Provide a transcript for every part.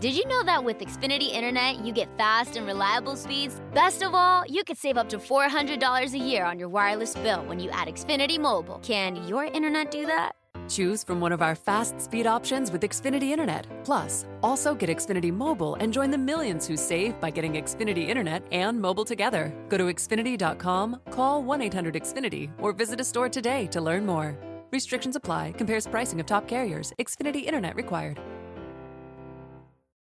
Did you know that with Xfinity Internet, you get fast and reliable speeds? Best of all, you could save up to $400 a year on your wireless bill when you add Xfinity Mobile. Can your internet do that? Choose from one of our fast speed options with Xfinity Internet. Plus, also get Xfinity Mobile and join the millions who save by getting Xfinity Internet and mobile together. Go to Xfinity.com, call 1 800 Xfinity, or visit a store today to learn more. Restrictions apply, compares pricing of top carriers. Xfinity Internet required.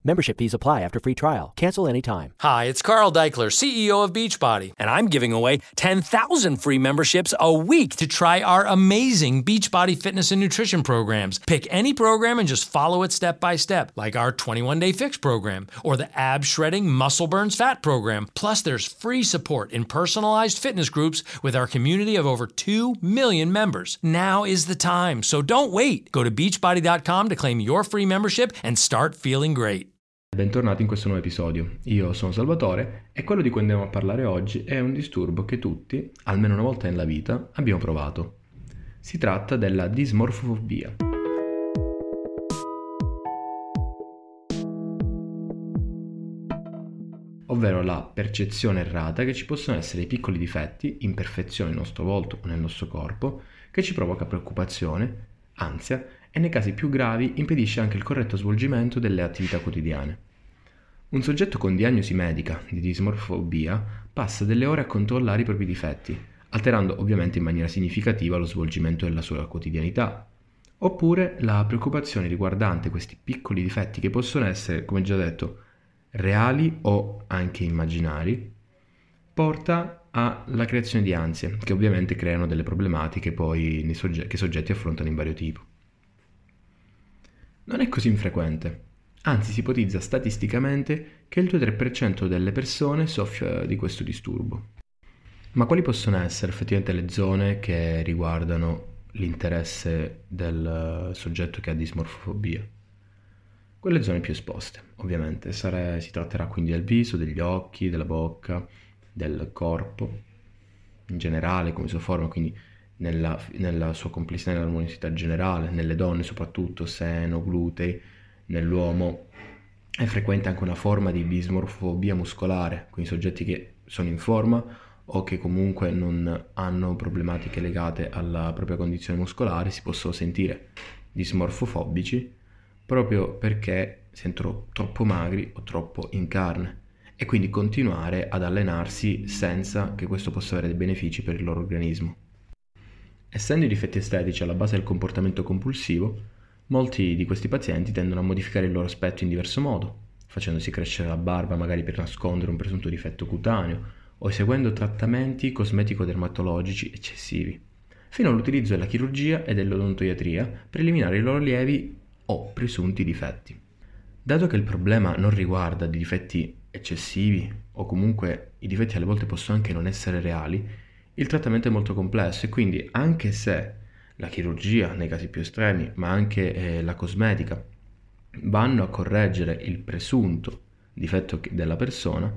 Membership fees apply after free trial. Cancel anytime. Hi, it's Carl Deichler, CEO of Beachbody, and I'm giving away 10,000 free memberships a week to try our amazing Beachbody fitness and nutrition programs. Pick any program and just follow it step by step, like our 21 day fix program or the ab shredding muscle burns fat program. Plus, there's free support in personalized fitness groups with our community of over 2 million members. Now is the time, so don't wait. Go to beachbody.com to claim your free membership and start feeling great. Bentornati in questo nuovo episodio. Io sono Salvatore e quello di cui andiamo a parlare oggi è un disturbo che tutti, almeno una volta nella vita, abbiamo provato. Si tratta della dismorfofobia. ovvero la percezione errata che ci possono essere piccoli difetti, imperfezioni nel nostro volto o nel nostro corpo, che ci provoca preoccupazione, ansia e nei casi più gravi impedisce anche il corretto svolgimento delle attività quotidiane. Un soggetto con diagnosi medica di dismorfobia passa delle ore a controllare i propri difetti, alterando ovviamente in maniera significativa lo svolgimento della sua quotidianità. Oppure la preoccupazione riguardante questi piccoli difetti che possono essere, come già detto, reali o anche immaginari, porta alla creazione di ansie, che ovviamente creano delle problematiche poi soggetti, che i soggetti affrontano in vario tipo. Non è così infrequente, anzi si ipotizza statisticamente che il 2-3% delle persone soffia di questo disturbo. Ma quali possono essere effettivamente le zone che riguardano l'interesse del soggetto che ha dismorfobia? Quelle zone più esposte, ovviamente. Sare, si tratterà quindi del viso, degli occhi, della bocca, del corpo, in generale, come sua forma, quindi nella, nella sua complessità, nell'armonicità generale, nelle donne soprattutto, seno, glutei, nell'uomo è frequente anche una forma di dismorfobia muscolare, quindi soggetti che sono in forma o che comunque non hanno problematiche legate alla propria condizione muscolare si possono sentire dismorfofobici proprio perché sentono troppo magri o troppo in carne e quindi continuare ad allenarsi senza che questo possa avere dei benefici per il loro organismo. Essendo i difetti estetici alla base del comportamento compulsivo, Molti di questi pazienti tendono a modificare il loro aspetto in diverso modo, facendosi crescere la barba magari per nascondere un presunto difetto cutaneo o eseguendo trattamenti cosmetico-dermatologici eccessivi, fino all'utilizzo della chirurgia e dell'odontoiatria per eliminare i loro lievi o presunti difetti. Dato che il problema non riguarda di difetti eccessivi o comunque i difetti alle volte possono anche non essere reali, il trattamento è molto complesso e quindi anche se la chirurgia nei casi più estremi, ma anche eh, la cosmetica, vanno a correggere il presunto difetto della persona,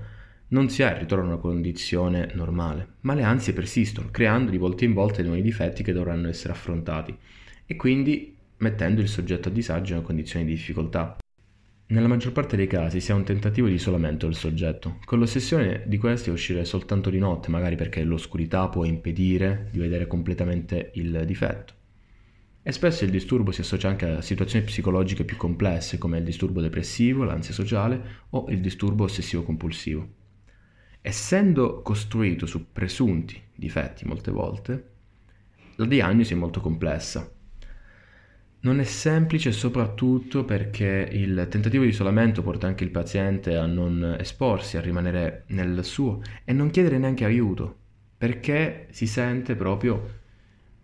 non si il ritorno a una condizione normale, ma le ansie persistono, creando di volta in volta nuovi difetti che dovranno essere affrontati e quindi mettendo il soggetto a disagio in una condizione di difficoltà. Nella maggior parte dei casi si ha un tentativo di isolamento del soggetto, con l'ossessione di questi uscire soltanto di notte, magari perché l'oscurità può impedire di vedere completamente il difetto. E spesso il disturbo si associa anche a situazioni psicologiche più complesse come il disturbo depressivo, l'ansia sociale o il disturbo ossessivo-compulsivo. Essendo costruito su presunti difetti molte volte, la diagnosi è molto complessa non è semplice soprattutto perché il tentativo di isolamento porta anche il paziente a non esporsi, a rimanere nel suo e non chiedere neanche aiuto, perché si sente proprio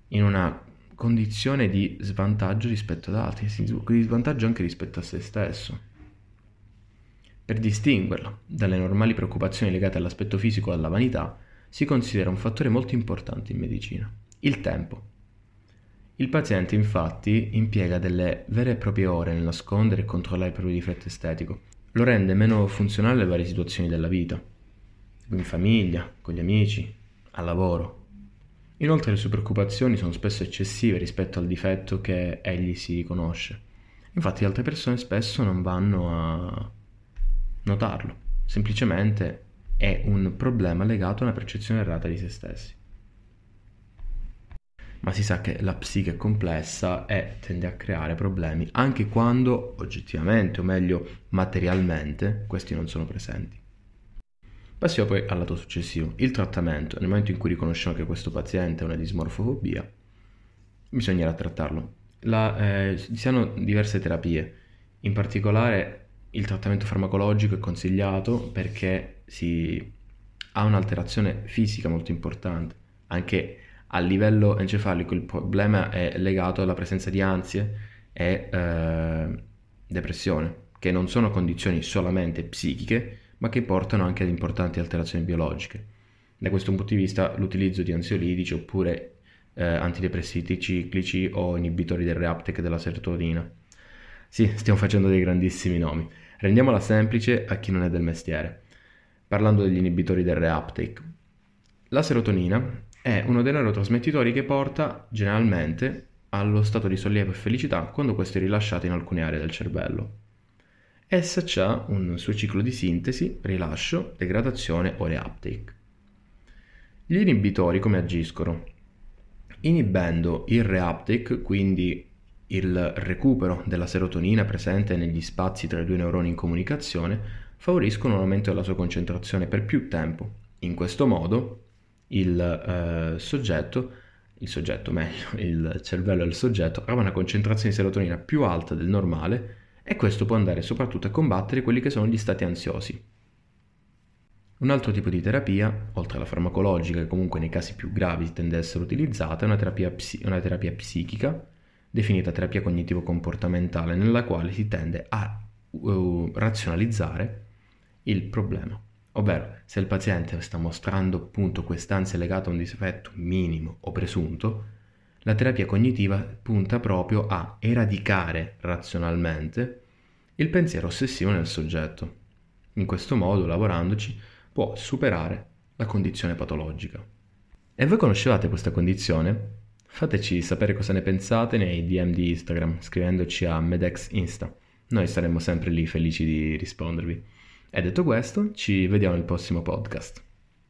in una condizione di svantaggio rispetto ad altri, di svantaggio anche rispetto a se stesso. Per distinguerlo dalle normali preoccupazioni legate all'aspetto fisico o alla vanità, si considera un fattore molto importante in medicina, il tempo. Il paziente infatti impiega delle vere e proprie ore nel nascondere e controllare il proprio difetto estetico. Lo rende meno funzionale alle varie situazioni della vita, in famiglia, con gli amici, al lavoro. Inoltre le sue preoccupazioni sono spesso eccessive rispetto al difetto che egli si riconosce Infatti altre persone spesso non vanno a notarlo, semplicemente è un problema legato a una percezione errata di se stessi. Ma si sa che la psiche è complessa e tende a creare problemi anche quando oggettivamente, o meglio materialmente, questi non sono presenti. Passiamo poi al lato successivo, il trattamento. Nel momento in cui riconosciamo che questo paziente ha una dismorfofobia, bisognerà trattarlo. La, eh, si hanno diverse terapie, in particolare il trattamento farmacologico è consigliato perché si ha un'alterazione fisica molto importante. Anche a livello encefalico il problema è legato alla presenza di ansie e eh, depressione, che non sono condizioni solamente psichiche, ma che portano anche ad importanti alterazioni biologiche. Da questo punto di vista l'utilizzo di ansiolitici oppure eh, antidepressivi ciclici o inibitori del reuptake della serotonina. Sì, stiamo facendo dei grandissimi nomi. Rendiamola semplice a chi non è del mestiere. Parlando degli inibitori del reuptake. La serotonina è uno dei neurotrasmettitori che porta generalmente allo stato di sollievo e felicità quando questo è rilasciato in alcune aree del cervello. Essa ha un suo ciclo di sintesi, rilascio, degradazione o reuptake. Gli inibitori come agiscono? Inibendo il reuptake, quindi il recupero della serotonina presente negli spazi tra i due neuroni in comunicazione favoriscono un aumento della sua concentrazione per più tempo. In questo modo il eh, soggetto, il soggetto meglio, il cervello del soggetto ha una concentrazione di serotonina più alta del normale e questo può andare soprattutto a combattere quelli che sono gli stati ansiosi. Un altro tipo di terapia, oltre alla farmacologica che comunque nei casi più gravi tende ad essere utilizzata, è una terapia, psi- una terapia psichica definita terapia cognitivo-comportamentale, nella quale si tende a uh, razionalizzare il problema. Ovvero, se il paziente sta mostrando appunto quest'ansia legata a un difetto minimo o presunto, la terapia cognitiva punta proprio a eradicare razionalmente il pensiero ossessivo nel soggetto. In questo modo, lavorandoci, può superare la condizione patologica. E voi conoscevate questa condizione? Fateci sapere cosa ne pensate nei DM di Instagram scrivendoci a MedexInsta. Noi saremo sempre lì felici di rispondervi. E detto questo, ci vediamo nel prossimo podcast.